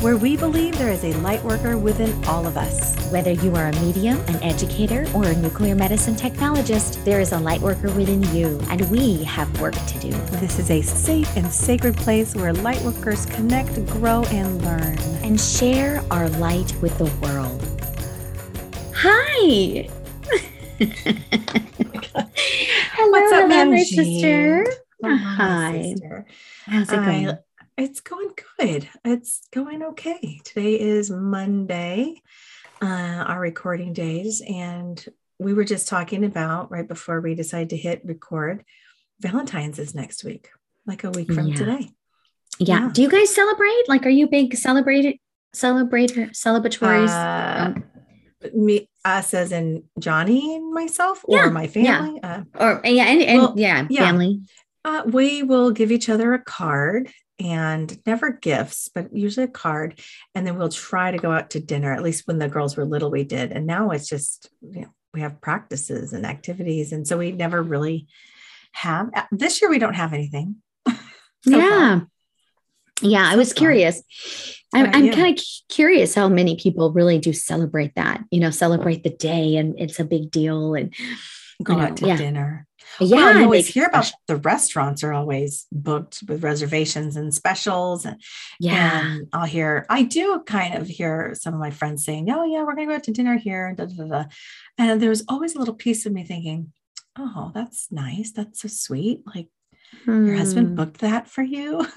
where we believe there is a light worker within all of us. Whether you are a medium, an educator, or a nuclear medicine technologist, there is a light worker within you, and we have work to do. This is a safe and sacred place where light workers connect, grow, and learn. And share our light with the world. Hi! Hello, What's up, my sister. Hello, Hi. sister. How's it I- going? It's going good. It's going okay. Today is Monday, uh, our recording days, and we were just talking about right before we decided to hit record. Valentine's is next week, like a week from Yeah. today. yeah. yeah. Do you guys celebrate? Like, are you big celebrated celebrator celebratories? Uh, Um, me, us, as in Johnny and myself, Yeah, or my family. Uh, or yeah, and, and well, yeah, yeah. family. Uh, we will give each other a card and never gifts, but usually a card. And then we'll try to go out to dinner. At least when the girls were little, we did. And now it's just, you know, we have practices and activities. And so we never really have. uh, This year, we don't have anything. So far. yeah. Yeah, I was curious. I'm, I'm kind of curious how many people really do celebrate that, you know, celebrate the day and it's a big deal. And Go know, out to yeah. dinner. Yeah, well, you always hear about the restaurants are always booked with reservations and specials. And, yeah. and I'll hear, I do kind of hear some of my friends saying, Oh, yeah, we're to go out to dinner here. And, da, da, da, and there's always a little piece of me thinking, Oh, that's nice. That's so sweet. Like your husband booked that for you.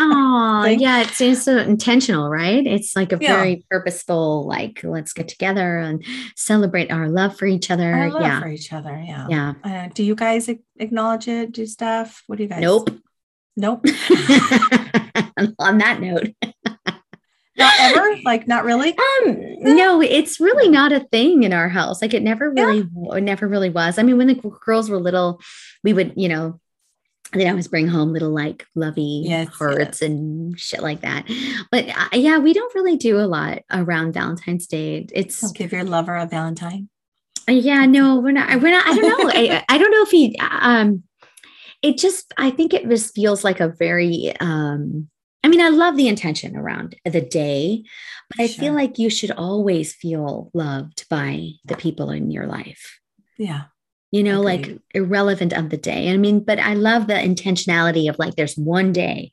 Oh, yeah. It seems so intentional, right? It's like a Yeah. very purposeful, like, let's get together and celebrate our love for each other. Our love yeah. for each other. Yeah. yeah. Uh, do you guys acknowledge it? Do stuff? What do you guys? Nope. Nope. On that note. not ever. Like, not really. Um, no, it's really not a thing in our house. Like it never Yeah. really, it never really was. I mean, when the girls were little, we would, you know, they'd always bring home little like lovey Yes, hearts and shit like that. But uh, yeah, we don't really do a lot around Valentine's Day. It's Don't give your lover a Valentine. yeah, no, we're not. We're not. I don't know. I, I don't know if he. Um, it just. I think it just feels like a very. Um, I mean, I love the intention around the day, but I Sure. feel like you should always feel loved by the people in your life. Yeah. You know, like irrelevant of the day. I mean, but I love the intentionality of like there's one day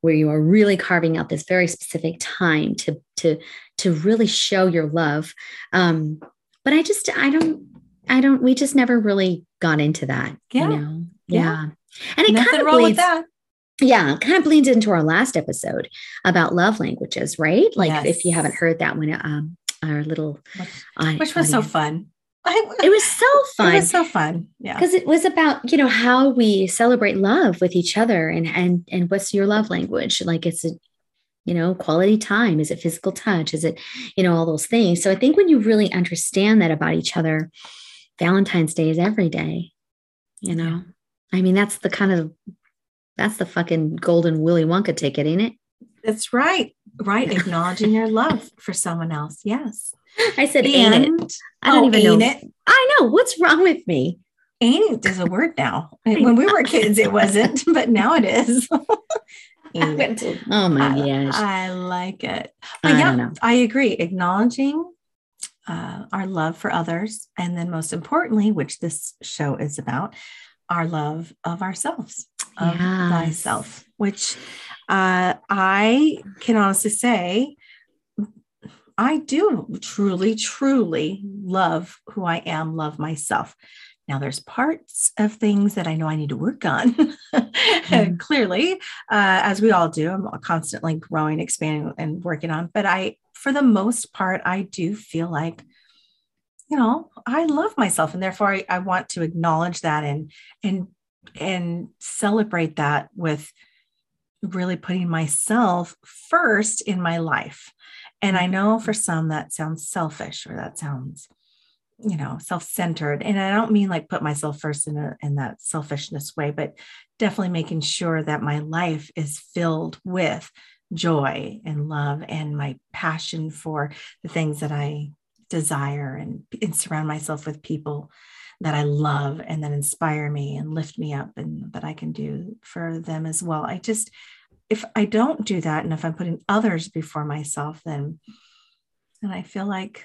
where you are really carving out this very specific time to to to really show your love. Um, but I just I don't I don't we just never really got into that. Yeah. You know? Yeah. Yeah. And it Nothing kind of wrong with that. yeah, kind of bleeds into our last episode about love languages, right? Like if you haven't heard that one, um, our little, uh, Which was so fun. I, It was so fun. It was so fun. Yeah. because it was about you know how we celebrate love with each other and and and what's your love language like it's a you know quality time is it physical touch is it you know all those things so i think when you really understand that about each other valentine's day is every day you know i mean that's the kind of that's the fucking golden willy wonka ticket ain't it That's right. Right. Acknowledging your love for someone else. Yes. I said ain't it i don't oh, even know it. i know what's wrong with me Ain't is a word now. When we were kids, it wasn't, but now it is. Ain't it. oh my gosh I like it. But I yeah. I agree. Acknowledging uh, our love for others. And then, most importantly, which this show is about, our love of ourselves, of Yes. thyself, which uh, I can honestly say, I do truly, truly love who I am, love myself. Now, there's parts of things that I know I need to work on. Mhm. Clearly, uh, as we all do, I'm constantly growing, expanding, and working on. But I, for the most part, I do feel like, you know, I love myself, and therefore I, I want to acknowledge that and and and celebrate that with really putting myself first in my life. And I know for some that sounds selfish or that sounds you know self-centered and i don't mean like put myself first in a in that selfishness way but definitely making sure that my life is filled with joy and love and my passion for the things that I desire and, and surround myself with people that I love and that inspire me and lift me up and that I can do for them as well. I just, if I don't do that and if I'm putting others before myself, then, then I feel like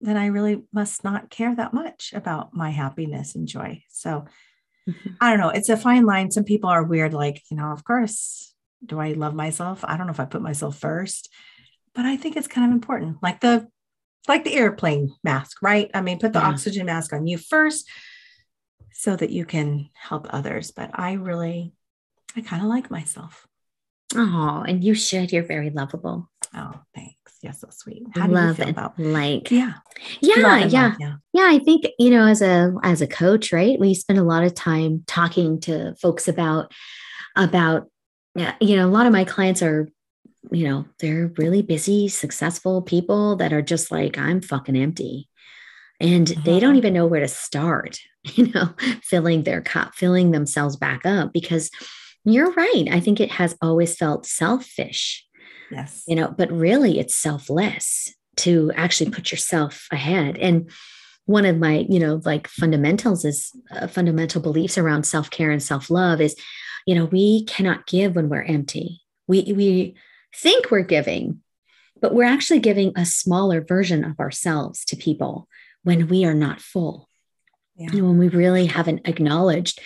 then I really must not care that much about my happiness and joy. So mm-hmm. I don't know. It's a fine line. Some people are weird, like, you know, of course, do I love myself? I don't know if I put myself first, but I think it's kind of important. Like the like the airplane mask, right? I mean, put the yeah. oxygen mask on you first so that you can help others. But I really, I kind of like myself. Oh, and you should. You're very lovable. Oh, thanks. You're so sweet. How do love you feel about like yeah. Yeah, yeah. Love, yeah. Yeah, I think, you know, as a as a coach, right? We spend a lot of time talking to folks about about yeah, you know, a lot of my clients are you know, they're really busy, successful people that are just like, I'm fucking empty. And uh-huh. they don't uh-huh. even know where to start, you know, filling their cup, filling themselves back up because you're right. I think it has always felt selfish. Yes. You know, but really it's selfless to actually put yourself ahead. And one of my, you know, like fundamentals is uh, fundamental beliefs around self care and self love is, you know, we cannot give when we're empty. We, we, think we're giving, but we're actually giving a smaller version of ourselves to people when we are not full. Yeah. And when we really haven't acknowledged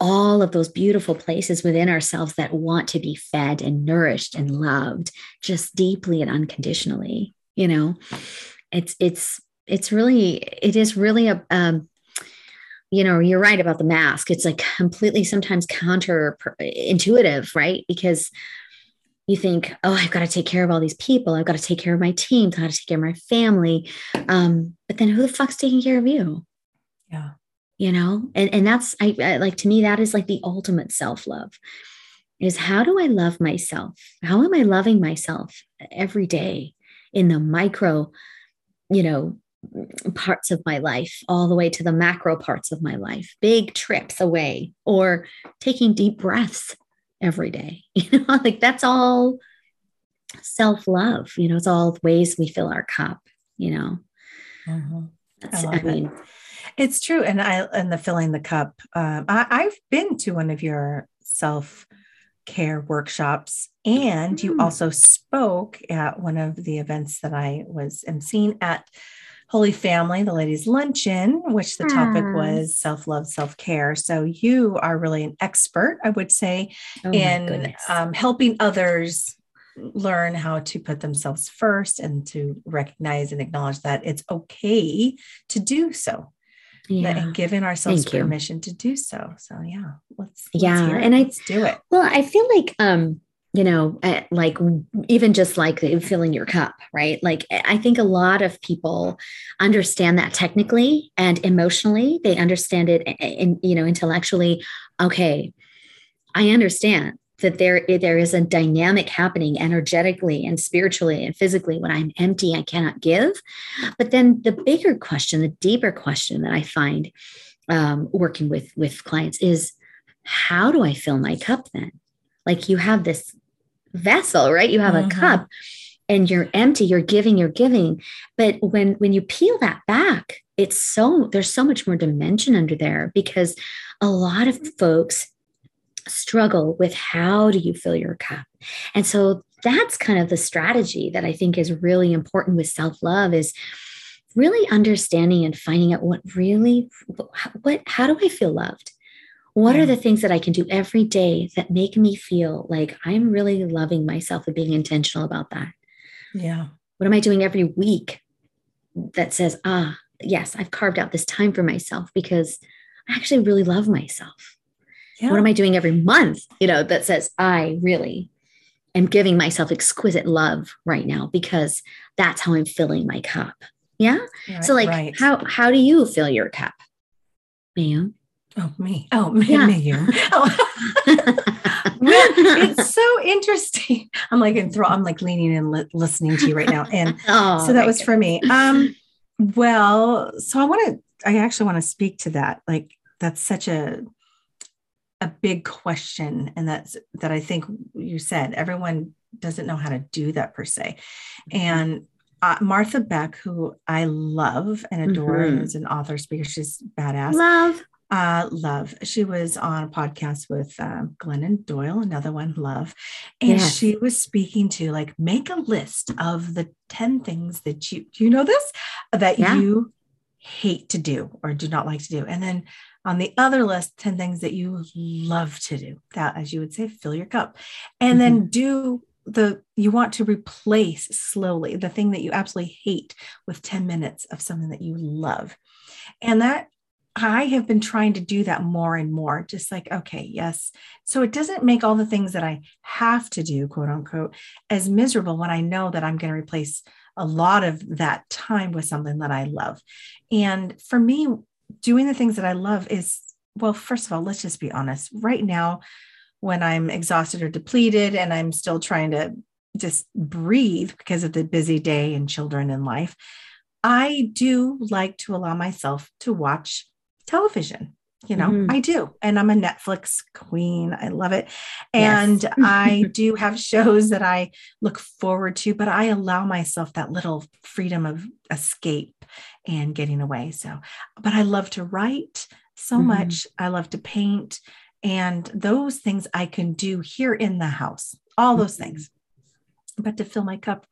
all of those beautiful places within ourselves that want to be fed and nourished and loved just deeply and unconditionally you know it's it's it's really it is really a um you know you're right about the mask it's like completely sometimes counter intuitive right because you think, oh, I've got to take care of all these people. I've got to take care of my team. I've got to take care of my family. Um, but then who the fuck's taking care of you? Yeah. You know, and, and that's, I, I like, to me, that is like the ultimate self love is how do I love myself? How am I loving myself every day in the micro, you know, parts of my life all the way to the macro parts of my life, big trips away or taking deep breaths every day. You know, like that's all self love. You know, it's all ways we fill our cup. You know, mm-hmm. that's, I, I mean, it. It's true. And I, and the filling the cup, um, I, I've been to one of your self care workshops and you mm. also spoke at one of the events that I was emceeing at Holy Family, the ladies' luncheon, which the topic hmm. was self love, self care. So you are really an expert, I would say, oh in um, helping others learn how to put themselves first and to recognize and acknowledge that it's okay to do so. Yeah. And giving ourselves Thank permission you. to do so. So yeah, let's, let's yeah, and I do it. Well, I feel like um you know, like even just like filling your cup, right? Like I think a lot of people understand that technically and emotionally. They understand it, and you know, intellectually. Okay, I understand that there there is a dynamic happening energetically and spiritually and physically when I'm empty, I cannot give. But then the bigger question, the deeper question that I find um, working with with clients is, how do I fill my cup then? like you have this vessel, right? You have mm-hmm. a cup and you're empty, you're giving, you're giving. But when when you peel that back, it's so there's so much more dimension under there because a lot of folks struggle with how do you fill your cup. And so that's kind of the strategy that I think is really important with self-love is really understanding and finding out what really what how do I feel loved? What are the things that I can do every day that make me feel like I'm really loving myself and being intentional about that? Yeah. What am I doing every week that says, ah, yes, I've carved out this time for myself because I actually really love myself? Yeah. What am I doing every month, you know, that says, I really am giving myself exquisite love right now because that's how I'm filling my cup. Yeah. Right, so like right. how how do you fill your cup? Ma'am. Oh, me. Oh, me, yeah. me you. Oh. it's so interesting. I'm like enthralled. I'm like leaning and li- listening to you right now. And oh, so that was for me. Um, well, so I want to, I actually want to speak to that. Like that's such a, a big question. And that's, that I think you said everyone doesn't know how to do that per se. And uh, Martha Beck, who I love and adore, Mhm. is an author speaker. She's badass. Love. Uh, love. She was on a podcast with um, Glennon Doyle, another one, Love. And Yes. she was speaking to like, make a list of the 10 things that you, do you know this? That Yeah. you hate to do or do not like to do. And then on the other list, 10 things that you love to do. That, as you would say, fill your cup. And then mm-hmm. do the, you want to replace slowly the thing that you absolutely hate with 10 minutes of something that you love. And that I have been trying to do that more and more, just like, okay, yes. So it doesn't make all the things that I have to do, quote unquote, as miserable when I know that I'm going to replace a lot of that time with something that I love. And for me, doing the things that I love is, well, first of all, let's just be honest. Right now, when I'm exhausted or depleted and I'm still trying to just breathe because of the busy day and children and life, I do like to allow myself to watch television. You know, Mhm. I do. And I'm a Netflix queen. I love it. Yes. And I do have shows that I look forward to, but I allow myself that little freedom of escape and getting away. So, but I love to write so Mhm. much. I love to paint. And those things I can do here in the house, all those Mhm. things. But to fill my cup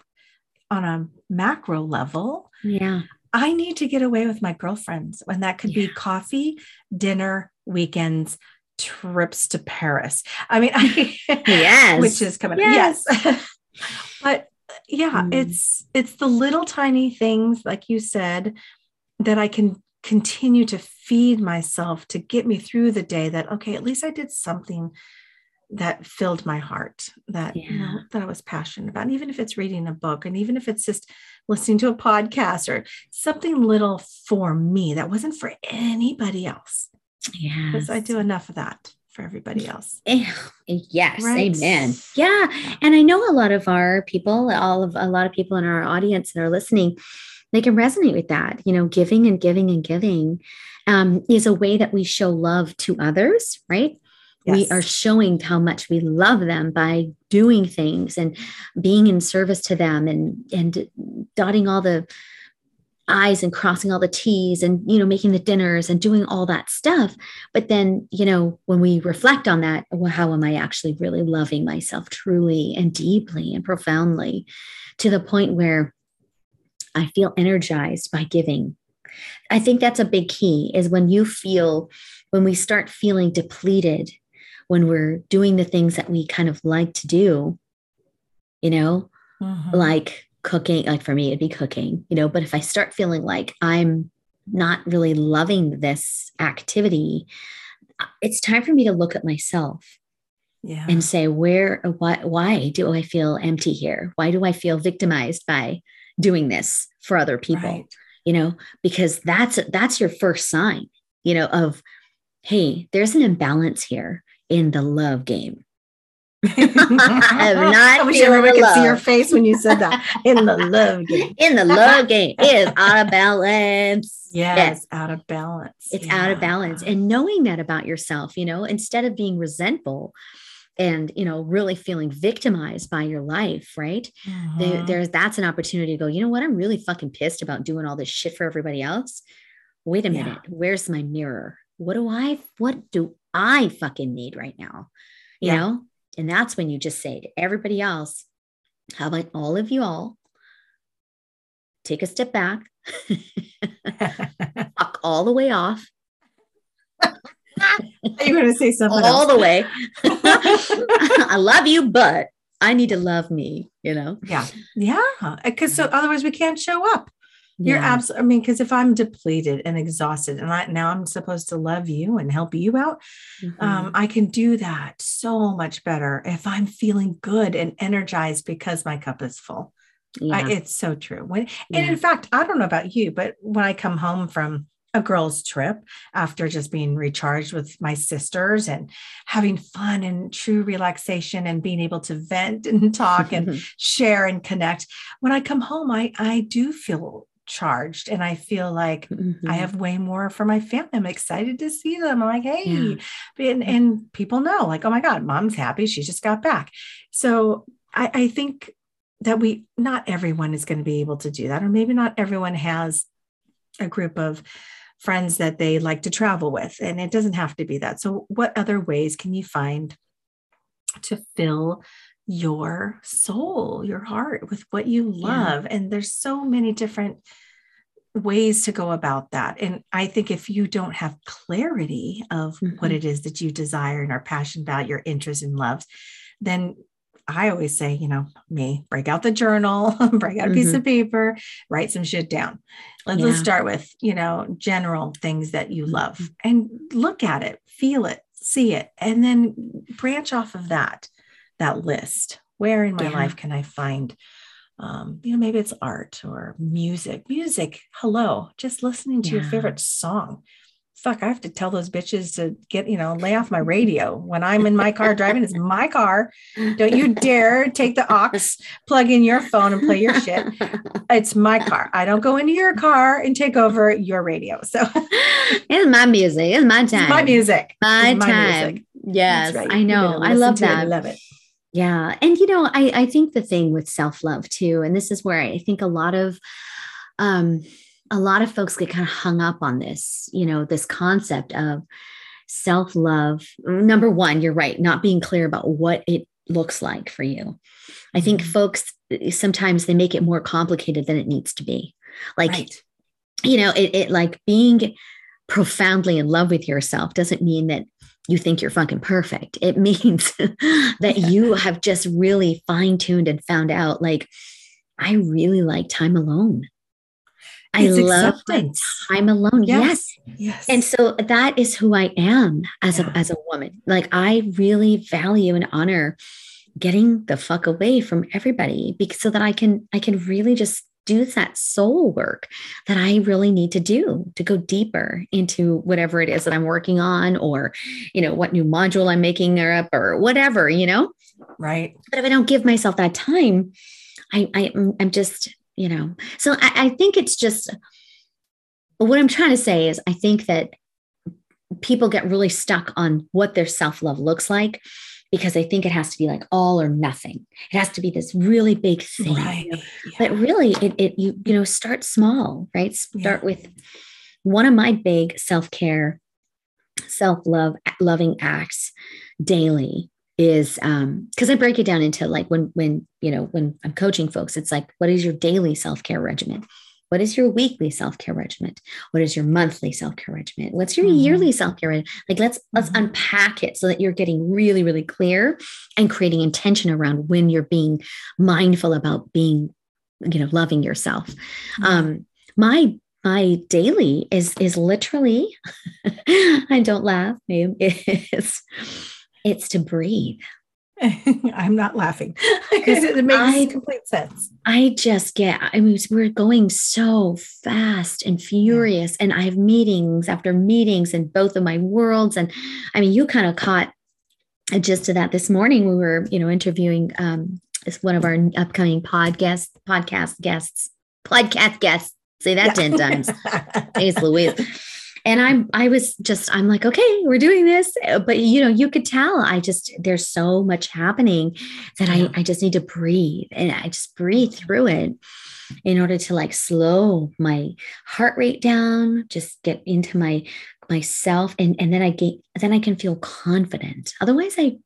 on a macro level, Yeah. I need to get away with my girlfriends. And that could be coffee, dinner, weekends, trips to Paris. I mean, I, Yes. which is coming Yes. yes. but yeah, Mm. it's it's the little tiny things, like you said, that I can continue to feed myself to get me through the day that okay, at least I did something that filled my heart that you know that I was passionate about. And even if it's reading a book and even if it's just listening to a podcast or something little for me that wasn't for anybody else. Yeah. Because I do enough of that for everybody else. Eh, Yes, Right. amen. Yeah, and I know a lot of our people, all of a lot of people in our audience that are listening, they can resonate with that. You know, giving and giving and giving um, is a way that we show love to others, right? We are showing how much we love them by doing things and being in service to them and and dotting all the I's and crossing all the T's and you know making the dinners and doing all that stuff. But then, you know, when we reflect on that, well, how am I actually really loving myself truly and deeply and profoundly to the point where I feel energized by giving? I think that's a big key is when you feel, when we start feeling depleted, when we're doing the things that we kind of like to do, you know, Mhm. like cooking like for me it'd be cooking you know but if i start feeling like i'm not really loving this activity it's time for me to look at myself yeah. and say where why why do i feel empty here why do i feel victimized by doing this for other people Right. you know because that's that's your first sign you know of hey there's an imbalance here in the love game I'm not I wish everyone could see your face when you said that in the love game. in the love game is out of balance. Yes, out of balance. It's out of balance. And knowing that about yourself, you know, instead of being resentful and, you know, really feeling victimized by your life, right? There, Mhm. there's that's an opportunity to go, you know what? I'm really fucking pissed about doing all this shit for everybody else. Wait a Yeah. minute. Where's my mirror? What do I, what do I fucking need right now? You Yeah. know? And that's when you just say to everybody else, how about all of you all take a step back, fuck all the way off, You're going to say something all else. the way. I love you, but I need to love me, you know? Yeah. Yeah. Because so mm-hmm. otherwise we can't show up. You're Yeah. absolutely, I mean, because if I'm depleted and exhausted and I, now I'm supposed to love you and help you out, Mhm. um, I can do that so much better if I'm feeling good and energized because my cup is full. yeah. I, it's so true. When, and in fact, I don't know about you, but when I come home from a girl's trip after just being recharged with my sisters and having fun and true relaxation and being able to vent and talk and share and connect, when I come home, I I do feel charged and I feel like Mhm. I have way more for my family. I'm excited to see them. I'm like, hey, Yeah. and, and people know, like, oh my God, mom's happy. She just got back. So I, I think that we not everyone is going to be able to do that or maybe not everyone has a group of friends that they like to travel with and it doesn't have to be that so what other ways can you find to fill your soul your heart with what you love yeah. and there's so many different ways to go about that and i think if you don't have clarity of mm-hmm. what it is that you desire and are passionate about your interests and loves then I always say, you know, me, break out the journal, break out a piece mm-hmm. of paper, write some shit down. Let's, yeah. let's start with, you know, general things that you love mm-hmm. and look at it, feel it, see it, and then branch off of that, that list. Where in my yeah. life can I find, um, you know, maybe it's art or music. Music, hello, just listening to yeah. your favorite song fuck, I have to tell those bitches to get, you know, lay off my radio when I'm in my car driving. It's my car. Don't you dare take the aux, plug in your phone and play your shit. It's my car. I don't go into your car and take over your radio. So it's my music. It's my time. It's my music. My, my time. Music. Yes, right. I know. I love that. I love it. Yeah. And you know, I, I think the thing with self-love too, and this is where I think a lot of um a lot of folks get kind of hung up on this, you know, this concept of self love. Number one, you're right, not being clear about what it looks like for you. I think mm-hmm. folks sometimes they make it more complicated than it needs to be. Like, right. you know, it, it like being profoundly in love with yourself doesn't mean that you think you're fucking perfect. It means that yeah. you have just really fine tuned and found out like, I really like time alone. I love acceptance. time alone. Yes. yes. yes. And so that is who I am as yeah. a as a woman. Like I really value and honor getting the fuck away from everybody because so that I can I can really just do that soul work that I really need to do to go deeper into whatever it is that I'm working on or you know what new module I'm making or up or whatever, you know? Right. But if I don't give myself that time, I, I I'm just you know so I, I think it's just what i'm trying to say is i think that people get really stuck on what their self-love looks like because I think it has to be like all or nothing. It has to be this really big thing. Right. Yeah. But really it, it you you know start small, right? Start yeah. with one of my big self-care, self-love loving acts daily is um because i break it down into like when when you know when i'm coaching folks it's like what is your daily self-care regimen what is your weekly self-care regimen what is your monthly self-care regimen what's your mm-hmm. yearly self-care regimen like let's mm-hmm. let's unpack it so that you're getting really really clear and creating intention around when you're being mindful about being you know loving yourself mm-hmm. um my my daily is is literally i don't laugh is it's to breathe. I'm not laughing because it makes I, complete sense. I just get, I mean, we're going so fast and furious, yeah. and I have meetings after meetings in both of my worlds. And I mean, you kind of caught a gist of that this morning. We were, you know, interviewing um, one of our upcoming podcast podcast guests, podcast guests. Say that yeah. 10 times. Thanks, Louise and i'm i was just i'm like okay we're doing this. But you know you could tell i just there's so much happening that i i just need to breathe. And i just breathe through it in order to like slow my heart rate down just get into my myself. And and then i get then i can feel confident. Otherwise i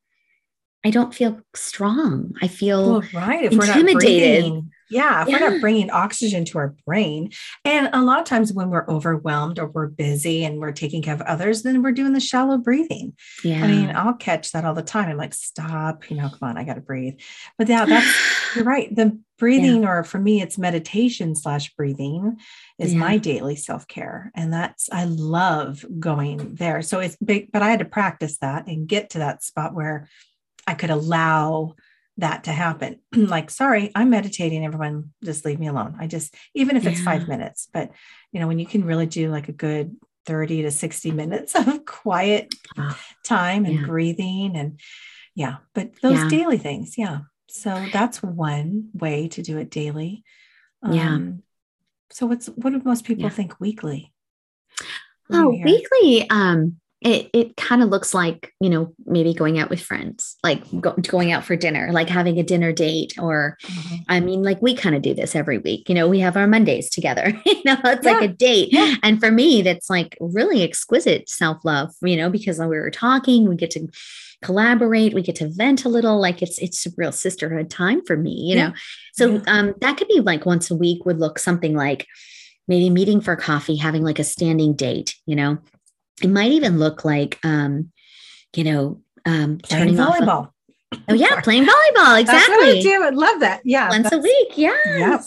i don't feel strong. I feel well, right if intimidated yeah, if yeah. we're not bringing oxygen to our brain. And a lot of times when we're overwhelmed or we're busy and we're taking care of others, then we're doing the shallow breathing. Yeah. I mean, I'll catch that all the time. I'm like, stop, you know, come on, I got to breathe. But yeah, that's, you're right. The breathing, yeah. or for me, it's meditation slash breathing is yeah. my daily self care. And that's, I love going there. So it's big, but I had to practice that and get to that spot where I could allow that to happen. like, sorry, I'm meditating. Everyone just leave me alone. I just, even if it's yeah. five minutes, but you know, when you can really do like a good 30 to 60 minutes of quiet oh, time and yeah. breathing and yeah, but those yeah. daily things. Yeah. So that's one way to do it daily. Um, yeah. So what's, what do most people think weekly? Oh, weekly. Um, it, it kind of looks like you know maybe going out with friends like go, going out for dinner like having a dinner date or mm-hmm. i mean like we kind of do this every week you know we have our mondays together you know it's yeah. like a date yeah. and for me that's like really exquisite self-love you know because when we were talking we get to collaborate we get to vent a little like it's it's a real sisterhood time for me you yeah. know so um that could be like once a week would look something like maybe meeting for coffee having like a standing date you know it might even look like, um, you know, um, playing volleyball. oh yeah, playing volleyball. Exactly. That's what I do. I love that. Yeah, once a week. Yeah. Yep.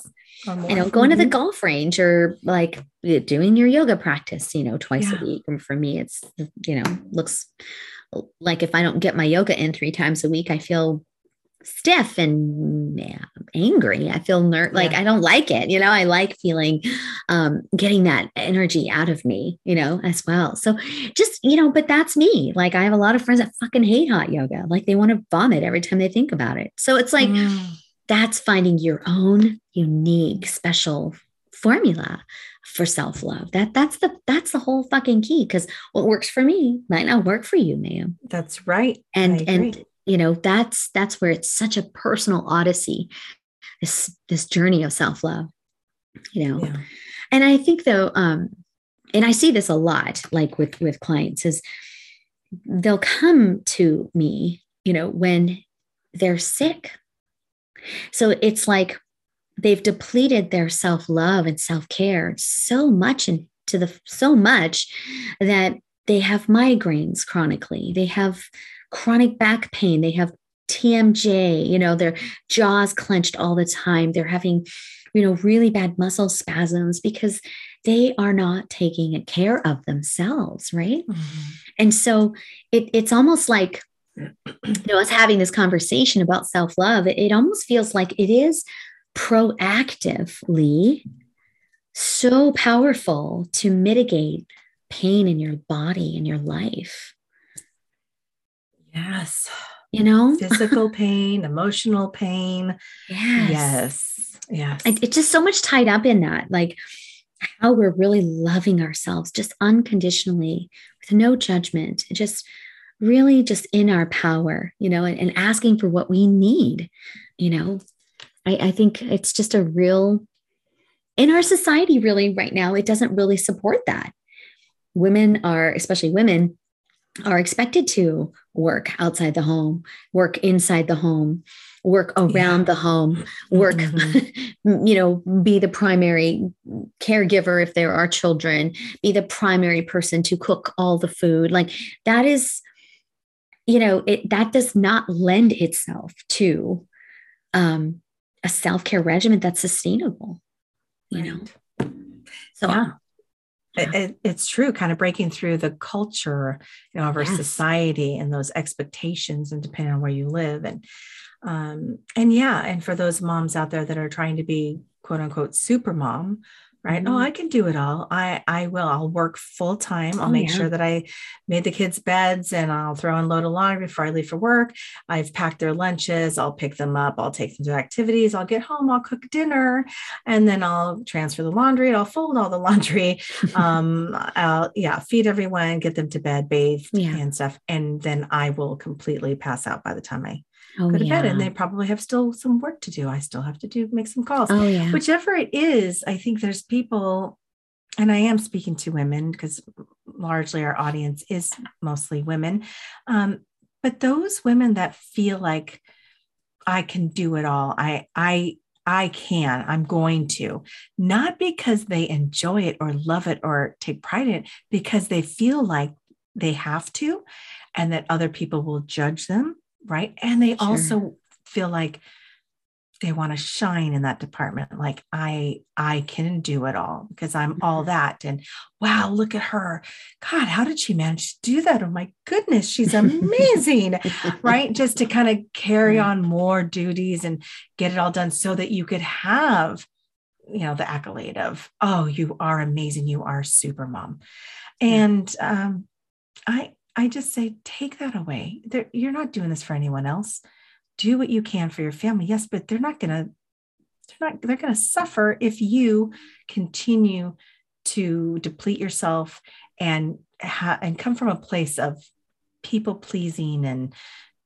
You know, going to the golf range or like doing your yoga practice, you know, twice yeah. a week. And for me, it's, you know, looks like if I don't get my yoga in three times a week, I feel stiff and angry. I feel ner- yeah. like I don't like it. You know, I like feeling um, getting that energy out of me, you know, as well. So just, you know, but that's me. Like I have a lot of friends that fucking hate hot yoga. Like they want to vomit every time they think about it. So it's like mm. that's finding your own unique, special formula for self-love. That that's the that's the whole fucking key because what works for me might not work for you, ma'am. That's right. And and you know that's that's where it's such a personal odyssey this this journey of self-love you know? Yeah. and i think though um and i see this a lot like with with clients is they'll come to me you know when they're sick. So it's like they've depleted their self-love and self-care so much into the so much that they have migraines chronically. They have chronic back pain. They have TMJ, you know, their jaws clenched all the time. They're having, you know, really bad muscle spasms because they are not taking care of themselves, right? Mm-hmm. And so it, it's almost like, you know, us having this conversation about self love, it, it almost feels like it is proactively so powerful to mitigate pain in your body and your life Yes. You know, physical pain, emotional pain. Yes. Yes. Yes. It's just so much tied up in that. Like, how we're really loving ourselves just unconditionally with no judgment, just really just in our power, you know, and, and asking for what we need, you know. I, I think it's just a real, in our society, really, right now, it doesn't really support that. Women are, especially women, are expected to work outside the home, work inside the home, work around yeah. the home, work, mm-hmm. you know, be the primary caregiver if there are children, be the primary person to cook all the food. Like that is, you know, it that does not lend itself to um, a self care regimen that's sustainable. You know, so yeah it, it's true kind of breaking through the culture you know of our yes. society and those expectations and depending on where you live and um and yeah and for those moms out there that are trying to be quote unquote super mom right? Oh, mm-hmm. oh i can do it all. I i will. I'll work full time. I'll oh, make yeah. sure that i made the kids beds and i'll throw and load a laundry before i leave for work. I've packed their lunches. I'll pick them up. I'll take them to activities. I'll get home. I'll cook dinner. And then i'll transfer the laundry. I'll fold all the laundry um i'll yeah feed everyone get them to bed bathe yeah. and stuff. And then i will completely pass out by the time i oh, go to yeah. bed and they probably have still some work to do. I still have to do make some calls. Oh, yeah. Whichever it is, I think there's people, and I am speaking to women because largely our audience is mostly women. Um, but those women that feel like I can do it all, I I I can, I'm going to, not because they enjoy it or love it or take pride in it, because they feel like they have to and that other people will judge them right? And they sure. also feel like they want to shine in that department. Like i i can do it all because i'm all mm-hmm. that. And wow look at her. God how did she manage to do that? Oh my goodness she's amazing right? Just to kind of carry on more duties and get it all done so that you could have you know the accolade of oh you are amazing. You are super mom. And um i I just say, take that away. They're, you're not doing this for anyone else. Do what you can for your family. Yes, but they're not going to, they're not, they're going to suffer if you continue to deplete yourself and ha- and come from a place of people pleasing and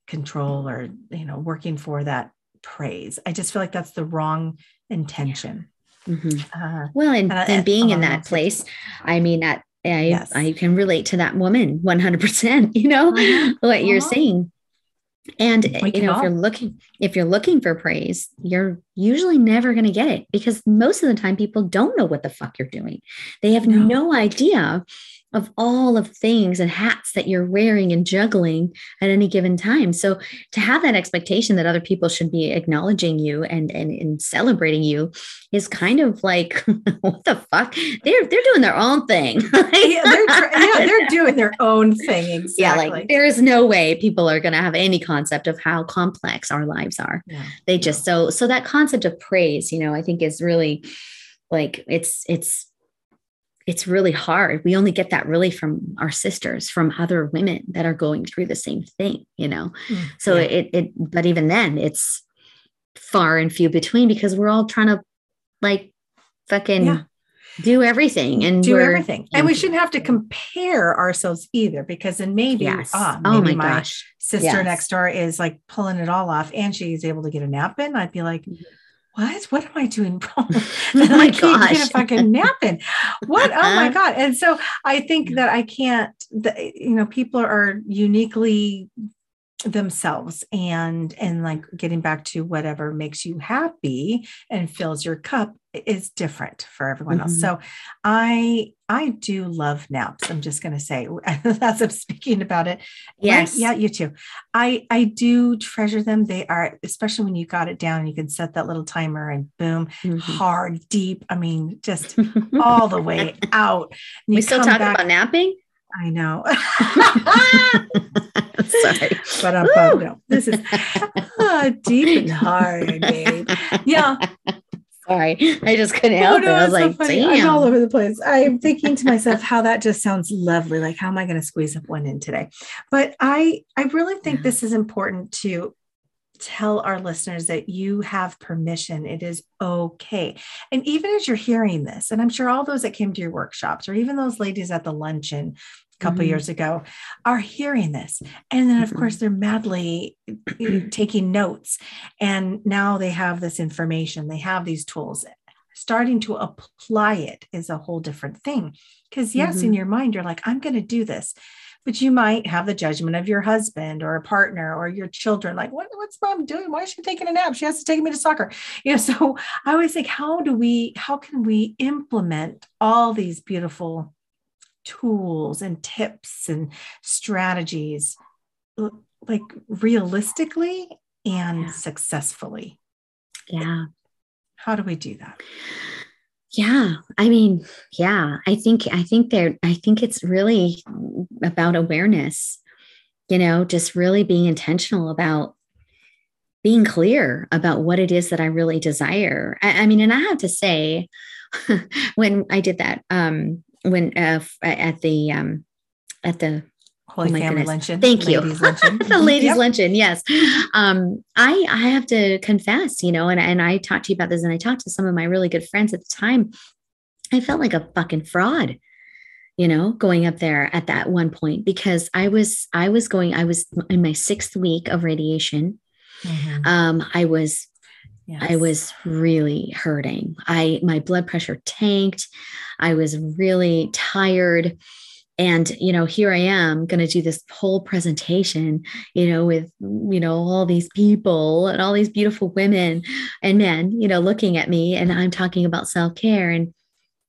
control or you know working for that praise i just feel like that's the wrong intention mm-hmm. uh, well and, and, and being in that place i mean that I, yes. I can relate to that woman 100% you know uh-huh. what uh-huh. you're saying and we you know if you're looking if you're looking for praise you're usually never going to get it because most of the time people don't know what the fuck you're doing they have no, no idea of all of things and hats that you're wearing and juggling at any given time. So to have that expectation that other people should be acknowledging you and and, and celebrating you is kind of like what the fuck? They're they're doing their own thing. yeah, they're, yeah, they're doing their own thing. Exactly. Yeah, like there is no way people are going to have any concept of how complex our lives are. Yeah, they just so so that concept of praise, you know, I think is really like it's it's it's really hard. We only get that really from our sisters, from other women that are going through the same thing, you know? Mm, so yeah. it, it, but even then it's far and few between because we're all trying to like fucking yeah. do everything and do everything. And we shouldn't have to compare ourselves either because then maybe, yes. ah, maybe oh my, my gosh. sister yes. next door is like pulling it all off and she's able to get a nap in. I'd be like, mm-hmm what? What am I doing wrong? and oh I can't gosh. get a fucking nap in. What? Oh my God. And so I think that I can't, the, you know, people are uniquely themselves and and like getting back to whatever makes you happy and fills your cup is different for everyone mm-hmm. else so i i do love naps i'm just going to say as i'm speaking about it yes right? yeah you too i i do treasure them they are especially when you got it down you can set that little timer and boom mm-hmm. hard deep i mean just all the way out And we still talk back, about napping I know. Sorry. But I'm um, no, this is uh, deep and hard, babe. Yeah. Sorry. I just couldn't help oh, no, it. I was like, so damn. I'm all over the place. I'm thinking to myself how that just sounds lovely. Like, how am I going to squeeze up one in today? But I I really think this is important to tell our listeners that you have permission. It is okay. And even as you're hearing this, and I'm sure all those that came to your workshops, or even those ladies at the luncheon couple mm-hmm. years ago, are hearing this. And then, of mm-hmm. course, they're madly taking notes. And now they have this information, they have these tools. Starting to apply it is a whole different thing. Because, yes, mm-hmm. in your mind, you're like, I'm going to do this but you might have the judgment of your husband or a partner or your children like what, what's mom doing why is she taking a nap she has to take me to soccer you know so i always think how do we how can we implement all these beautiful tools and tips and strategies like realistically and yeah. successfully. Yeah. How do we do that? Yeah. I mean yeah. I think i think there i think it's really about awareness you know just really being intentional about being clear about what it is that i really desire. I, I mean and i have to say when i did that um when uh, at the um at the Holy oh Family Luncheon. Thank ladies you. Luncheon. the ladies yep. luncheon. Yes. Um, I, I have to confess, you know, and, and I talked to you about this and I talked to some of my really good friends at the time. I felt like a fucking fraud, you know, going up there at that one point because I was, I was going, I was in my sixth week of radiation. Mm-hmm. Um, I was Yes. I was really hurting. I my blood pressure tanked. I was really tired and you know here i am going to do this whole presentation you know with you know all these people and all these beautiful women and men you know looking at me and i'm talking about self-care and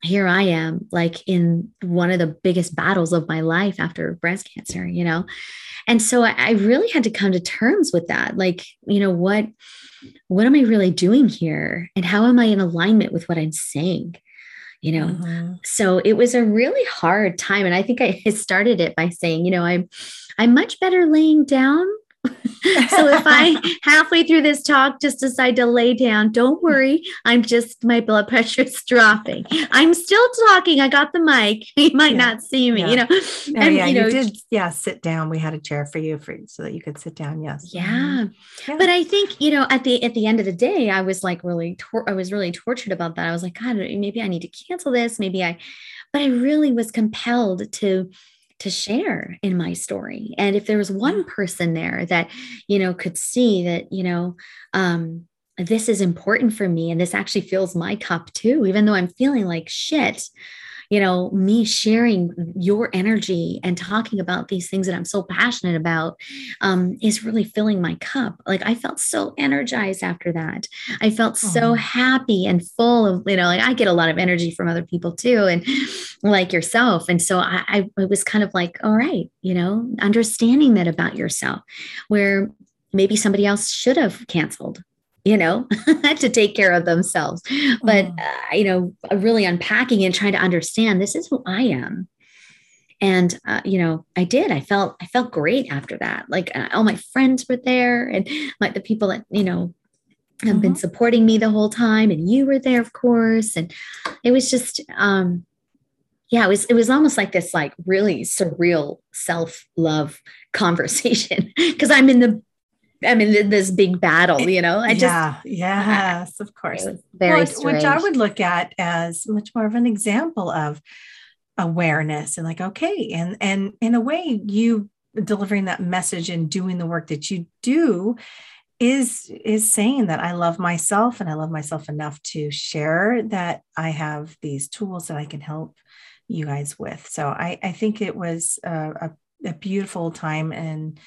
here i am like in one of the biggest battles of my life after breast cancer you know? And so i really had to come to terms with that. Like you know what what am i really doing here? And how am i in alignment with what i'm saying you know? Mm-hmm. so it was a really hard time. And i think i started it by saying you know i'm i'm much better laying down so if I halfway through this talk just decide to lay down, don't worry. I'm just my blood pressure is dropping. I'm still talking. I got the mic. You might yeah. not see me, yeah. you know. And, yeah, you, know, you did. Yeah, sit down. We had a chair for you for so that you could sit down. Yes. Yeah. Mm-hmm. yeah. But I think you know at the at the end of the day, I was like really tor- I was really tortured about that. I was like, God, maybe I need to cancel this. Maybe I, but I really was compelled to to share in my story. And if there was one person there that you know could see that you know um this is important for me and this actually fills my cup too even though i'm feeling like shit you know, me sharing your energy and talking about these things that I'm so passionate about um, is really filling my cup. Like I felt so energized after that. I felt so happy and full of, you know, like I get a lot of energy from other people too, and like yourself. And so I, I it was kind of like, all right, you know, understanding that about yourself, where maybe somebody else should have canceled you know, to take care of themselves. But, mm. uh, you know, really unpacking and trying to understand this is who I am. And, uh, you know, I did, I felt, I felt great after that. Like uh, all my friends were there and like the people that, you know, have mm-hmm. been supporting me the whole time. And you were there, of course. And it was just, um, yeah, it was, it was almost like this, like really surreal self-love conversation because I'm in the I mean, this big battle, you know. I just yeah, yes, of course. Very well, which I would look at as much more of an example of awareness and like, okay, and and in a way, you delivering that message and doing the work that you do is is saying that I love myself and I love myself enough to share that I have these tools that I can help you guys with. So I I think it was a, a, a beautiful time and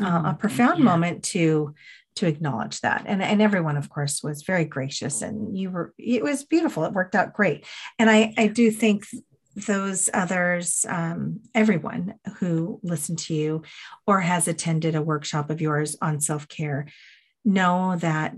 uh, a profound moment to to acknowledge that. And and everyone of course was very gracious and you were it was beautiful. It worked out great. And i i do think those others um, everyone who listened to you or has attended a workshop of yours on self-care know that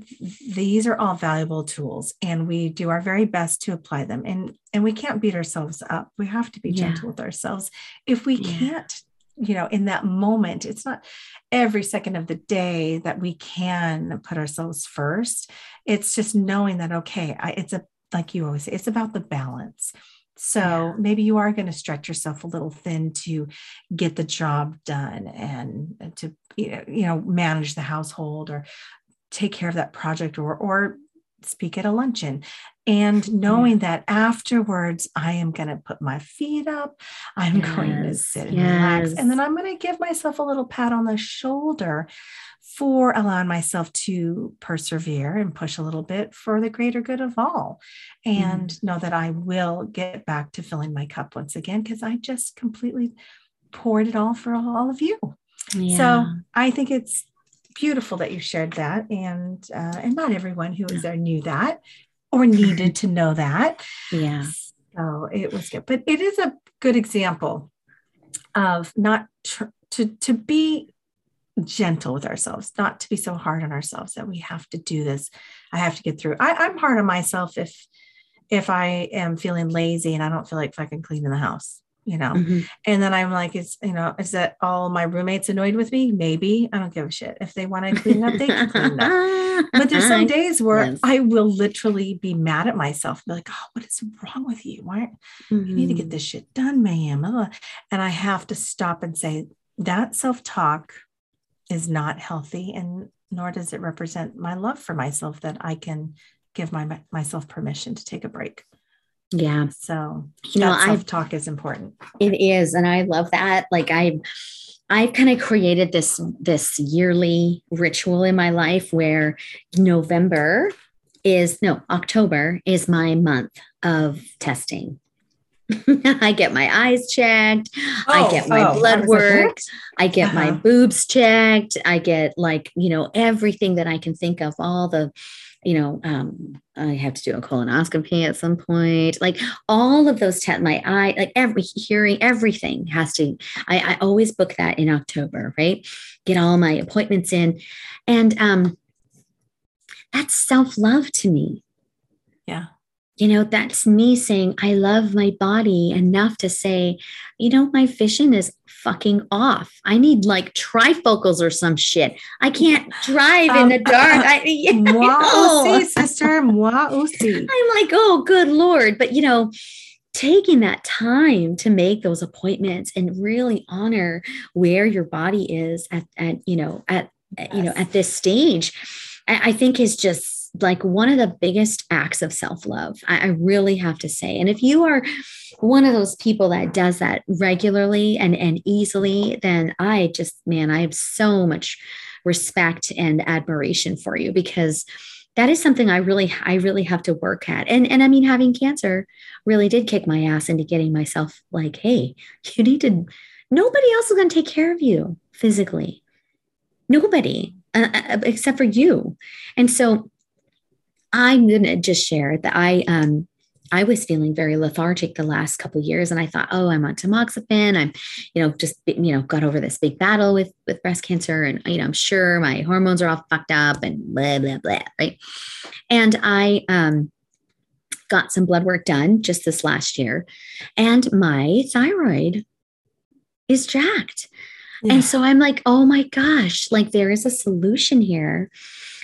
these are all valuable tools and we do our very best to apply them. And and we can't beat ourselves up. We have to be yeah. gentle with ourselves. If we yeah. can't you know in that moment it's not every second of the day that we can put ourselves first it's just knowing that okay I, it's a like you always say it's about the balance so yeah. maybe you are going to stretch yourself a little thin to get the job done and, and to you know manage the household or take care of that project or or speak at a luncheon and knowing that afterwards i am going to put my feet up i'm yes. going to sit and yes. relax and then i'm going to give myself a little pat on the shoulder for allowing myself to persevere and push a little bit for the greater good of all and mm. know that i will get back to filling my cup once again because i just completely poured it all for all of you yeah. so i think it's beautiful that you shared that, and uh, and not everyone who was there knew that or needed to know that. Yeah. So it was good, but it is a good example of not tr- to to be gentle with ourselves, not to be so hard on ourselves that we have to do this. I have to get through. I, I'm hard on myself if if I am feeling lazy and I don't feel like fucking cleaning the house you know? Mm-hmm. and then i'm like is you know is that all my roommates annoyed with me? Maybe. I don't give a shit. If they want to clean up they can clean up. But there's some days where yes. i will literally be mad at myself be like oh what is wrong with you? Why mm-hmm. you need to get mm-hmm. this shit done ma'am. And i have to stop and say that self-talk is not healthy and nor does it represent my love for myself that i can give my myself permission to take a break yeah. So, you know, self talk is important. It is. And I love that. Like, I, I've kind of created this this yearly ritual in my life where November is no October is my month of testing. I get my eyes checked. Oh, I get my oh, blood work. I get uh-huh. my boobs checked. I get like, you know, everything that I can think of, all the you know, um, I have to do a colonoscopy at some point. Like all of those tests, my eye, like every hearing, everything has to. I, I always book that in October, right? Get all my appointments in, and um, that's self love to me. Yeah. You know, that's me saying, I love my body enough to say, you know, my vision is fucking off. I need like trifocals or some shit. I can't drive um, in the dark. I, yeah, moi aussi, sister. Moi aussi. I'm like, oh, good Lord. But, you know, taking that time to make those appointments and really honor where your body is at, at you know, at, yes. you know, at this stage, I, I think is just like one of the biggest acts of self love. I, I, really have to say. And if you are one of those people that does that regularly and, and easily, then I just, man, I have so much respect and admiration for you because that is something I really, I really have to work at. And, and I mean, having cancer really did kick my ass into getting myself like, hey, you need to, nobody else is going to take care of you physically. Nobody. Uh, uh except for you. And so I'm going to just share that I um I was feeling very lethargic the last couple years, and I thought, oh, I'm on tamoxifen. I'm, you know, just you know, got over this big battle with with breast cancer, and you know, I'm sure my hormones are all fucked up, and blah blah blah, right? And I um got some blood work done just this last year, and my thyroid is jacked. Yeah. And so I'm like, oh my gosh, like there is a solution here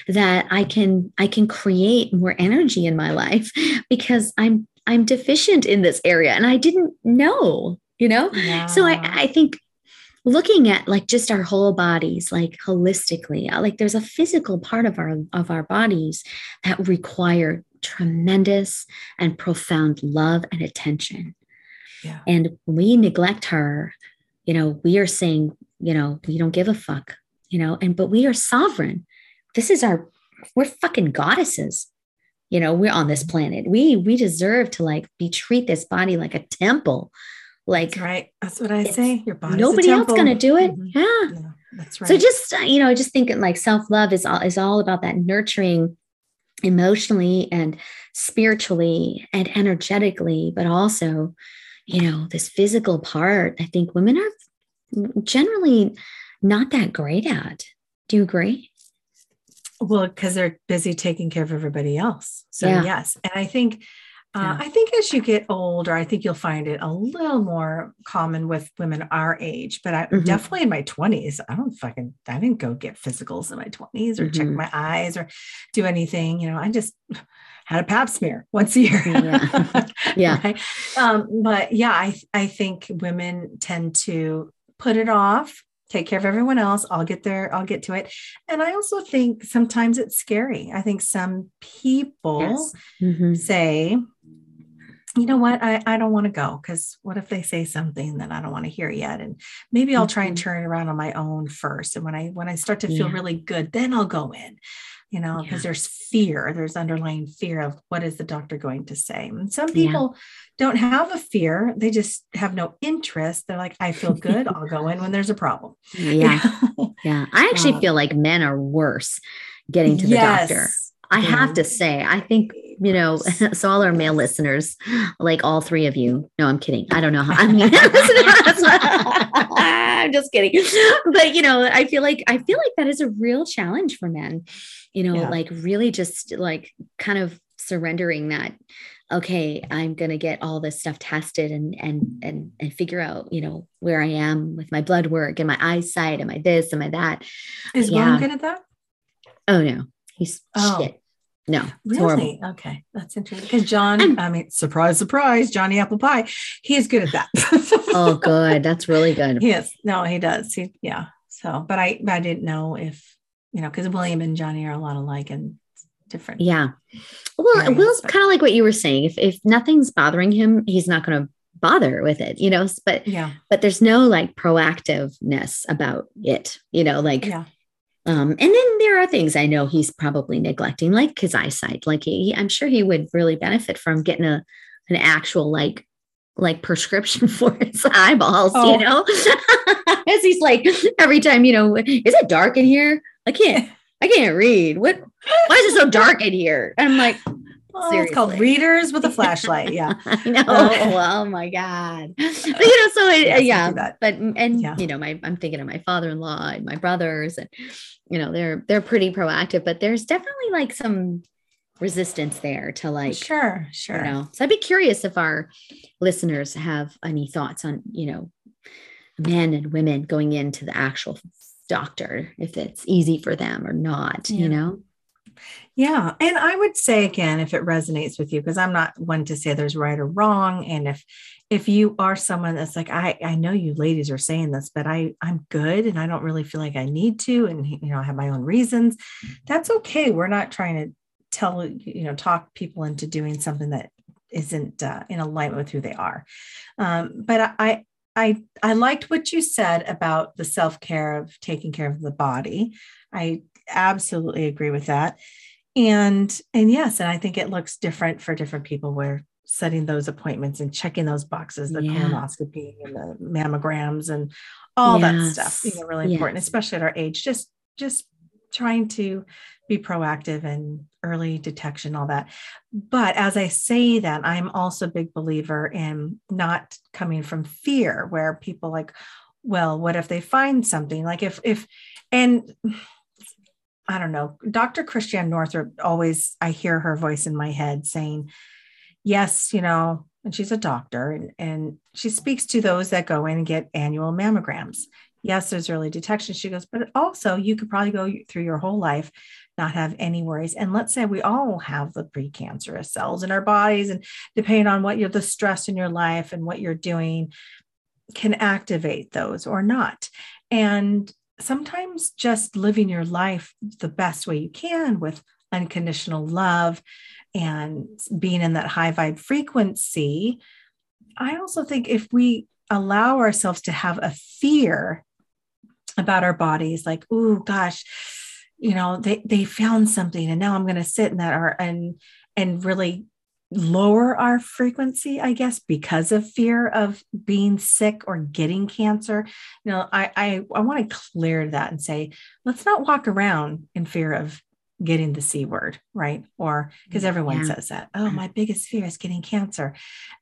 that I can I can create more energy in my life because I'm I'm deficient in this area and I didn't know, you know? Yeah. So I, I think looking at like just our whole bodies like holistically uh, like there's a physical part of our of our bodies that require tremendous and profound love and attention yeah. and we neglect her you know we are saying you know we don't give a fuck you know and but we are sovereign this is our we're fucking goddesses. You know we're on this planet. We we deserve to like be treat this body like a temple. Like that's right. That's what i say. Your body nobody else gonna do it. Mm-hmm. yeah. yeah that's right. so just uh, you know just thinking like self-love is all is all about that nurturing emotionally and spiritually and energetically but also you know this physical part i think women are generally not that great at. Do you agree well, because they're busy taking care of everybody else. So yeah. yes, and I think uh, yeah. I think as you get older, I think you'll find it a little more common with women our age. But I mm-hmm. definitely in my twenties, I don't fucking I didn't go get physicals in my twenties or mm-hmm. check my eyes or do anything. You know, I just had a pap smear once a year. yeah. yeah. right? um, but yeah, I I think women tend to put it off take care of everyone else i'll get there i'll get to it and i also think sometimes it's scary i think some people yes. mm-hmm. say you know what i, I don't want to go because what if they say something that i don't want to hear yet and maybe i'll try and mm-hmm. turn it around on my own first and when i when i start to feel yeah. really good then i'll go in you know because yeah. there's fear there's underlying fear of what is the doctor going to say and some people yeah. don't have a fear they just have no interest they're like i feel good i'll go in when there's a problem yeah yeah i actually um, feel like men are worse getting to the yes. doctor I have to say, I think, you know, so all our male listeners, like all three of you, no, I'm kidding. I don't know how I mean, I'm just kidding. But, you know, I feel like, I feel like that is a real challenge for men, you know, yeah. like really just like kind of surrendering that okay i'm going to get all this stuff tested and and and and figure out you know where i am with my blood work and my eyesight and my this and my that is yeah. Ron good at that oh no he's oh. shit no, really? Okay, that's interesting. Because John, I mean, surprise, surprise, Johnny Apple Pie, he is good at that. oh, good. That's really good. Yes. No, he does. He, yeah. So, but I, I didn't know if you know, because William and Johnny are a lot alike and different. Yeah. Well, areas, Will's kind of like what you were saying. If if nothing's bothering him, he's not going to bother with it, you know. But yeah, but there's no like proactiveness about it, you know, like. Yeah um, and then there are things I know he's probably neglecting, like his eyesight. Like he, I'm sure he would really benefit from getting a an actual like like prescription for his eyeballs, oh. you know? As he's like every time, you know, is it dark in here? I can't I can't read. What why is it so dark in here? And I'm like, Oh, it's called readers with a flashlight. Yeah. I know. Oh, oh my God. But, you know, so yes, yeah. But and yeah. you know, my I'm thinking of my father-in-law and my brothers, and you know, they're they're pretty proactive, but there's definitely like some resistance there to oh, like sure sure you know so i'd be curious if our listeners have any thoughts on you know men and women going into the actual doctor if it's easy for them or not yeah. you know yeah and i would say again if it resonates with you because i'm not one to say there's right or wrong and if if you are someone that's like i i know you ladies are saying this but i i'm good and i don't really feel like i need to and you know i have my own reasons that's okay we're not trying to tell you know talk people into doing something that isn't uh, in alignment with who they are. Um, but i i i liked what you said about the self-care of taking care of the body. I absolutely agree with that and and yes and i think it looks different for different people where setting those appointments and checking those boxes the yeah. colonoscopy and the mammograms and all yes. that stuff you know really important yes. especially at our age just just trying to be proactive and early detection all that but as i say that i'm also a big believer in not coming from fear where people like well what if they find something like if if and i don't know dr christiane northrup always i hear her voice in my head saying yes you know and she's a doctor and, and she speaks to those that go in and get annual mammograms yes, there's early detection. She goes, but also you could probably go through your whole life not have any worries. And let's say we all have the precancerous cells in our bodies, and depending on what you're the stress in your life and what you're doing, can activate those or not. And sometimes just living your life the best way you can with unconditional love and being in that high vibe frequency. I also think if we allow ourselves to have a fear about our bodies like oh gosh you know they they found something and now i'm going to sit in that art and and really lower our frequency i guess because of fear of being sick or getting cancer. You know i i, I want to clear that and say let's not walk around in fear of getting the c word right? Or because mm, everyone yeah. says that oh my mm. biggest fear is getting cancer.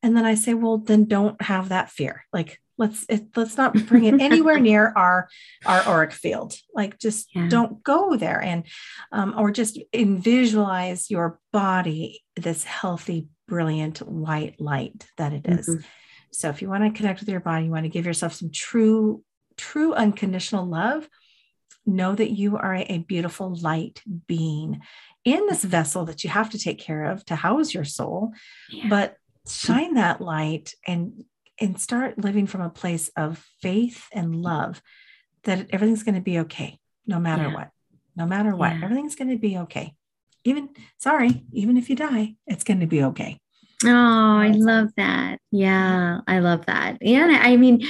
And then i say well then don't have that fear. Like let's it, let's not bring it anywhere near our our auric field like just yeah. don't go there and um, or just visualize your body this healthy brilliant white light that it is. Mm-hmm. so if you want to connect with your body you want to give yourself some true true unconditional love know that you are a, a beautiful light being in this vessel that you have to take care of to house your soul yeah. but shine that light and and start living from a place of faith and love that everything's going to be okay no matter yeah. what no matter what yeah. everything's going to be okay. Even sorry even if you die it's going to be okay. Oh i love that. Yeah i love that. Yeah i mean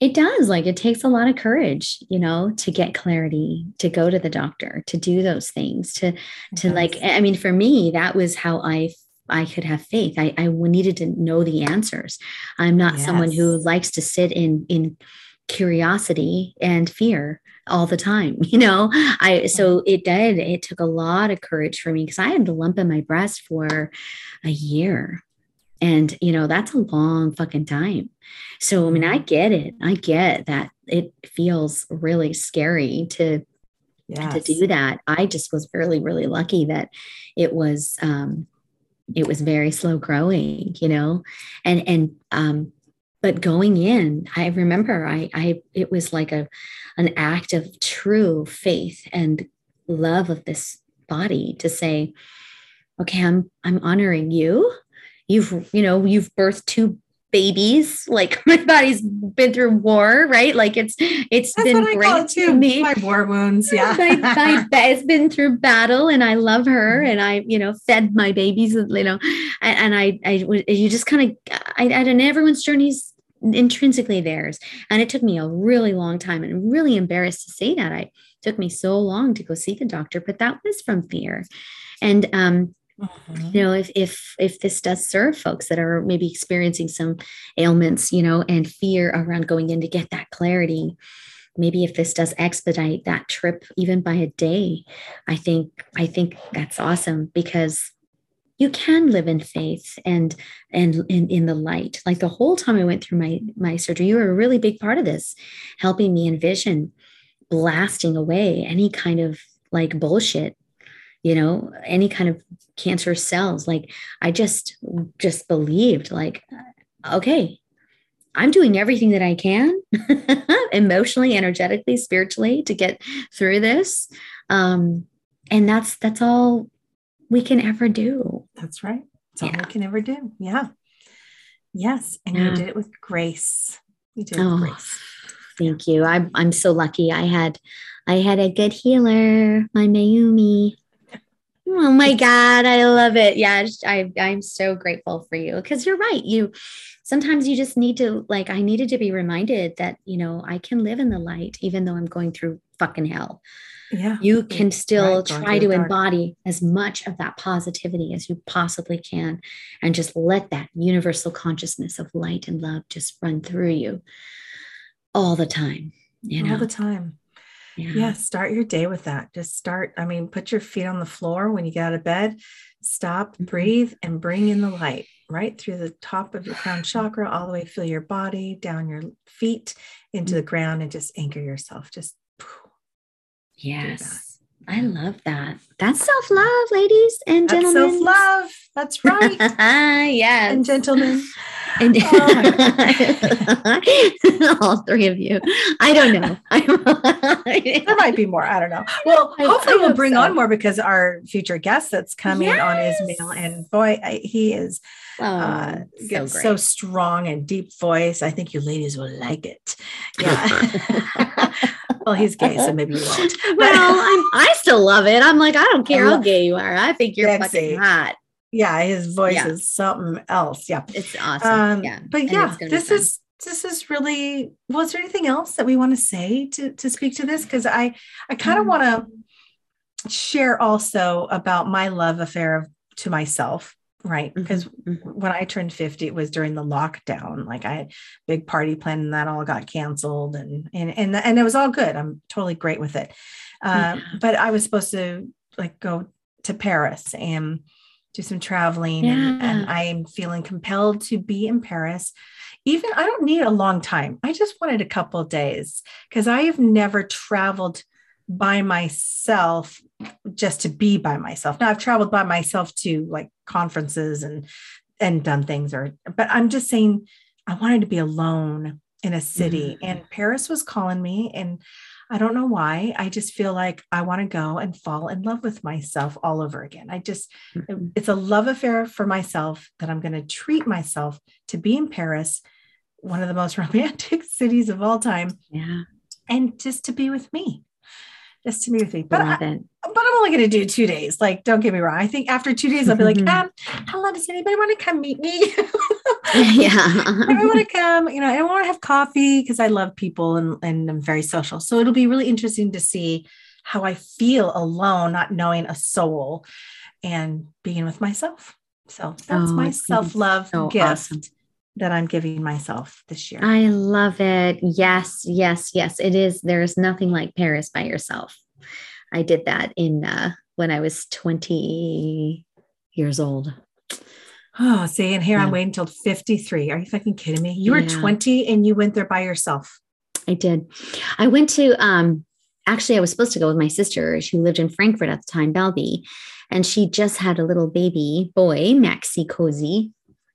it does like it takes a lot of courage you know to get clarity to go to the doctor to do those things to to like i mean for me that was how i I could have faith. I, I needed to know the answers. I'm not yes. someone who likes to sit in in curiosity and fear all the time you know i so it did it took a lot of courage for me because i had a lump in my breast for a year and you know that's a long fucking time so i mean i mm-hmm. get it i get that it feels really scary to yes. to do that i just was really really lucky that it was um it was very slow growing, you know, and, and, um, but going in, I remember I, I, it was like a, an act of true faith and love of this body to say, okay, I'm, I'm honoring you. You've, you know, you've birthed two babies. Like my body's been through war, right? Like it's it's That's been great to me. My war wounds, yeah. my, my, it's been through battle, and I love her, mm-hmm. and I, you know, fed my babies, you know, and, and I, I, you just kind of, I, I don't. Everyone's journeys intrinsically theirs, and it took me a really long time, and I'm really embarrassed to say that I took me so long to go see the doctor, but that was from fear, and um Mm-hmm. You know, if if if this does serve folks that are maybe experiencing some ailments, you know, and fear around going in to get that clarity, maybe if this does expedite that trip even by a day, I think I think that's awesome because you can live in faith and and in, in the light. Like the whole time I went through my my surgery, you were a really big part of this, helping me envision blasting away any kind of like bullshit you know, any kind of cancer cells. Like I just just believed like okay, I'm doing everything that I can emotionally, energetically, spiritually to get through this. Um, and that's that's all we can ever do. That's right. That's all yeah. we can ever do. Yeah. Yes. And yeah. you did it with grace. You did oh, grace. Thank you. I'm I'm so lucky. I had I had a good healer, my Mayumi. Oh my God, I love it. Yeah, I, I'm so grateful for you because you're right. You sometimes you just need to, like, I needed to be reminded that, you know, I can live in the light even though I'm going through fucking hell. Yeah. You can still right, try to embody as much of that positivity as you possibly can and just let that universal consciousness of light and love just run through you all the time. You know? All the time. Yeah. yeah. Start your day with that. Just start. I mean, put your feet on the floor when you get out of bed, stop, mm-hmm. breathe, and bring in the light right through the top of your crown chakra, all the way, feel your body down your feet into the mm-hmm. ground and just anchor yourself. Just yes. I love that. That's self love, ladies and That's gentlemen. Self love. That's right. yes. And gentlemen. And oh all three of you. I don't know. there might be more. I don't know. Well, I, hopefully, I we'll bring so. on more because our future guest that's coming yes. on is male, and boy, I, he is oh, uh, so, so, strong and deep voice. I think you ladies will like it. Yeah. well, he's gay, so maybe you won't. well, I'm, I still love it. I'm like, I don't care how gay you are. I think you're Sexy. fucking hot. Yeah, his voice yeah. is something else. Yeah, it's awesome. Um, yeah, but and yeah, this is this is really. Was there anything else that we want to say to to speak to this? Because I I kind of mm-hmm. want to share also about my love affair of, to myself right because mm-hmm. mm-hmm. when i turned 50 it was during the lockdown like i had big party plan and that all got canceled and and and, and it was all good i'm totally great with it uh, yeah. but i was supposed to like go to paris and do some traveling yeah. and, and i'm feeling compelled to be in paris even i don't need a long time i just wanted a couple days because i have never traveled by myself just to be by myself. Now I've traveled by myself to like conferences and and done things or but I'm just saying I wanted to be alone in a city mm-hmm. and Paris was calling me and I don't know why. I just feel like I want to go and fall in love with myself all over again. I just, mm-hmm. it's a love affair for myself that I'm going to treat myself to be in Paris, one of the most romantic cities of all time. Yeah. And just to be with me just to be with me. But, I, but I'm only going to do two days. Like, don't get me wrong. I think after two days, I'll be like, um, hello, does anybody want to come meet me? yeah. I want to come, you know, I want to have coffee because I love people and, and I'm very social. So it'll be really interesting to see how I feel alone, not knowing a soul and being with myself. So that's oh, my self love so gift. Awesome that I'm giving myself this year. I love it. Yes, yes, yes. It is. There is nothing like Paris by yourself. I did that in uh, when I was 20 years old. Oh, see, and here yeah. I'm waiting until 53. Are you fucking kidding me? You were yeah. 20 and you went there by yourself. I did. I went to um actually I was supposed to go with my sister. She lived in Frankfurt at the time, Belby, and she just had a little baby boy, Maxi Cozy,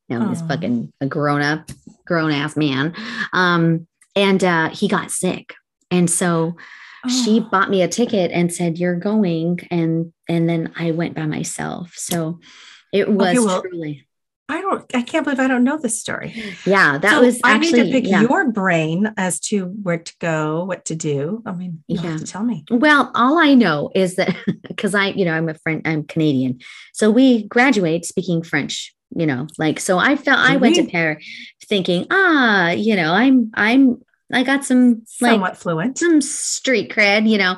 know, he's fucking a grown up, grown ass man. Um, and uh, he got sick. And so oh. she bought me a ticket and said, You're going. And and then I went by myself. So it was okay, well, truly. I don't, I can't believe I don't know this story. Yeah, that so was actually, I need to pick yeah. your brain as to where to go, what to do. I mean, you yeah. have to tell me. Well, all I know is that because I, you know, I'm a friend, I'm Canadian. So we graduate speaking French you know like so i felt i went to paris thinking ah you know i'm i'm i got some somewhat like, fluent some street cred you know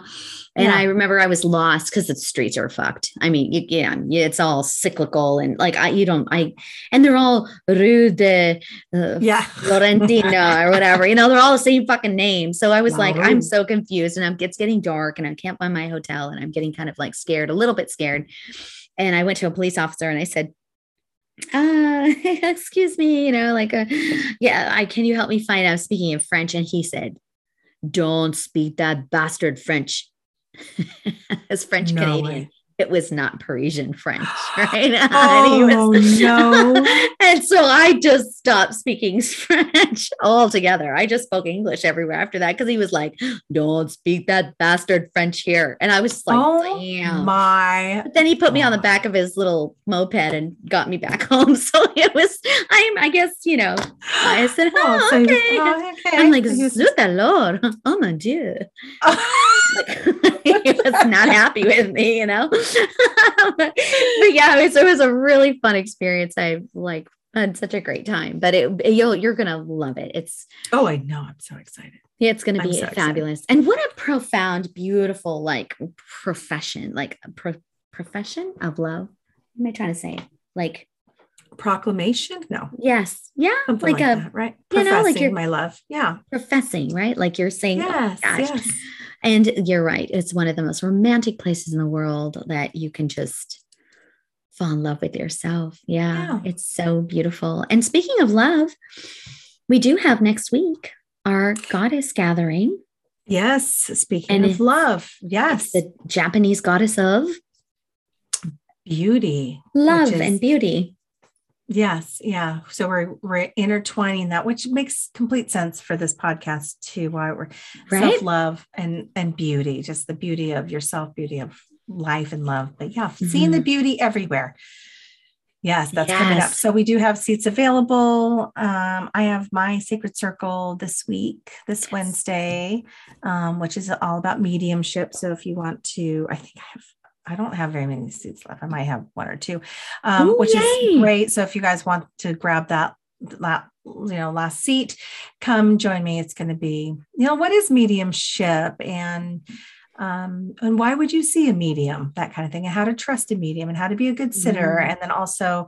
and yeah. I remember I was lost because the streets are fucked. I mean, you, yeah, it's all cyclical and like I, you don't, I, and they're all Rue de uh, yeah. Florentina or whatever. You know, they're all the same fucking name. So I was wow. like, I'm so confused, and I'm it's getting dark, and I can't find my hotel, and I'm getting kind of like scared, a little bit scared. And I went to a police officer and I said, uh excuse me you know like uh, yeah i can you help me find out speaking in french and he said don't speak that bastard french as french canadian way. It was not Parisian French, right? Oh, was, no. and so I just stopped speaking French altogether. I just spoke English everywhere after that because he was like, don't speak that bastard French here. And I was like, oh, damn. My. But then he put me on the oh. back of his little moped and got me back home. So it was, I'm, I guess, you know, I said, oh, oh so okay. oh, okay. I'm like, zut alors. Oh, mon Dieu. he was not happy with me, you know. but, yeah, it was, it was a really fun experience. I like had such a great time. But it you'll you're gonna love it. It's oh, I know. I'm so excited. Yeah, it's gonna be so fabulous. Excited. And what a profound, beautiful like profession, like pro- profession of love. What am I trying to say? Like proclamation? No. Yes. Yeah. Something like, like a that, right. You know, like you're my love. Yeah. Professing, right? Like you're saying, yes, oh yes. And you're right. It's one of the most romantic places in the world that you can just fall in love with yourself. Yeah, yeah. It's so beautiful. And speaking of love, we do have next week our goddess gathering. Yes. Speaking and of love. Yes. The Japanese goddess of beauty, love, is, and beauty. Yes, yeah. So we're we're intertwining that, which makes complete sense for this podcast too. Why we're right? self love and and beauty, just the beauty of yourself, beauty of life and love. But yeah, mm-hmm. seeing the mm-hmm. beauty everywhere. Yes, that's yes. coming up. So we do have seats available. Um, I have my sacred circle this week, this yes. Wednesday, um, which is all about mediumship. So if you want to, I think I have I don't have very many seats left. I might have one or two, um, Ooh, which yay. is great. So if you guys want to grab that, that you know last seat, come join me. It's going to be you know what is mediumship and um, and why would you see a medium that kind of thing and how to trust a medium and how to be a good sitter mm. and then also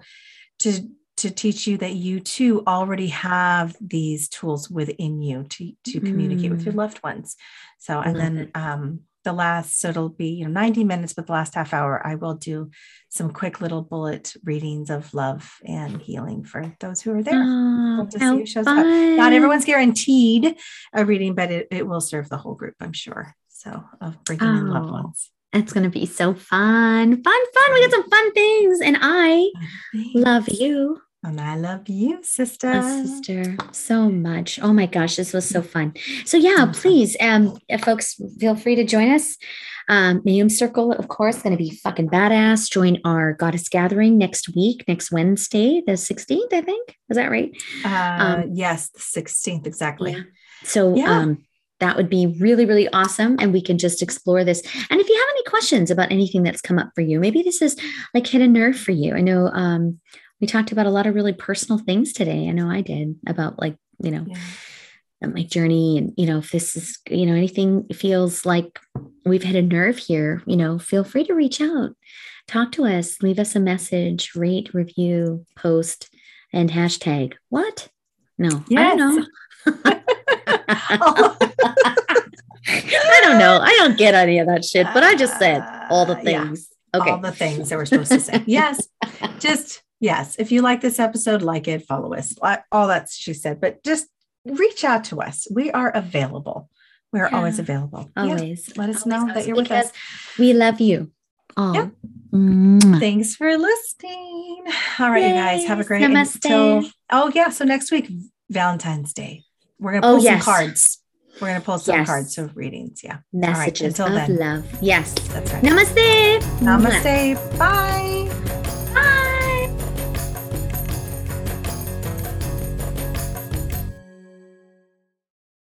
to to teach you that you too already have these tools within you to to mm. communicate with your mm. loved ones so and then um the last so it'll be you know 90 minutes but the last half hour i will do some quick little bullet readings of love and healing for those who are there. Oh, to see who shows up. Not everyone's guaranteed a reading but it, it will serve the whole group i'm sure so of bringing oh, in loved oh, ones. it's going to be so fun. Fun fun. We got some fun things and i love you and I love you, sister. Oh, sister, so much. Oh my gosh, this was so fun. So yeah, please, um, folks, feel free to join us. Um, Medium Circle, of course, going to be fucking badass. Join our Goddess Gathering next week, next Wednesday, the 16th, I think. Is that right? Uh, um, yes, the 16th, exactly. Yeah. So yeah. um, that would be really, really awesome. And we can just explore this. And if you have any questions about anything that's come up for you, maybe this is like hit a nerve for you. I know um, we talked about a lot of really personal things today. I know I did about like, you know, yeah. my journey. And, you know, if this is, you know, anything feels like we've hit a nerve here, you know, feel free to reach out, talk to us, leave us a message, rate, review, post, and hashtag what? No, yes. I don't know. I don't know. I don't get any of that shit, but I just said all the things. Yeah, okay. All the things that we're supposed to say. yes. Just yes, if you like this episode, like it, follow us, all that she said, but just reach out to us. We are available. We're yeah, always available. Always. Yeah, let us always know that you're with us. We love you. All. Yeah. Thanks for listening. All right, Yay. you guys. Have a great Namaste. Until, oh, yeah. So next week, Valentine's Day. We're gonna oh, pull oh, yes. some cards. We're gonna pull some yes. cards of readings. Yeah. Messages right, until of then. love. Yes. That's right. Namaste. Namaste. Bye.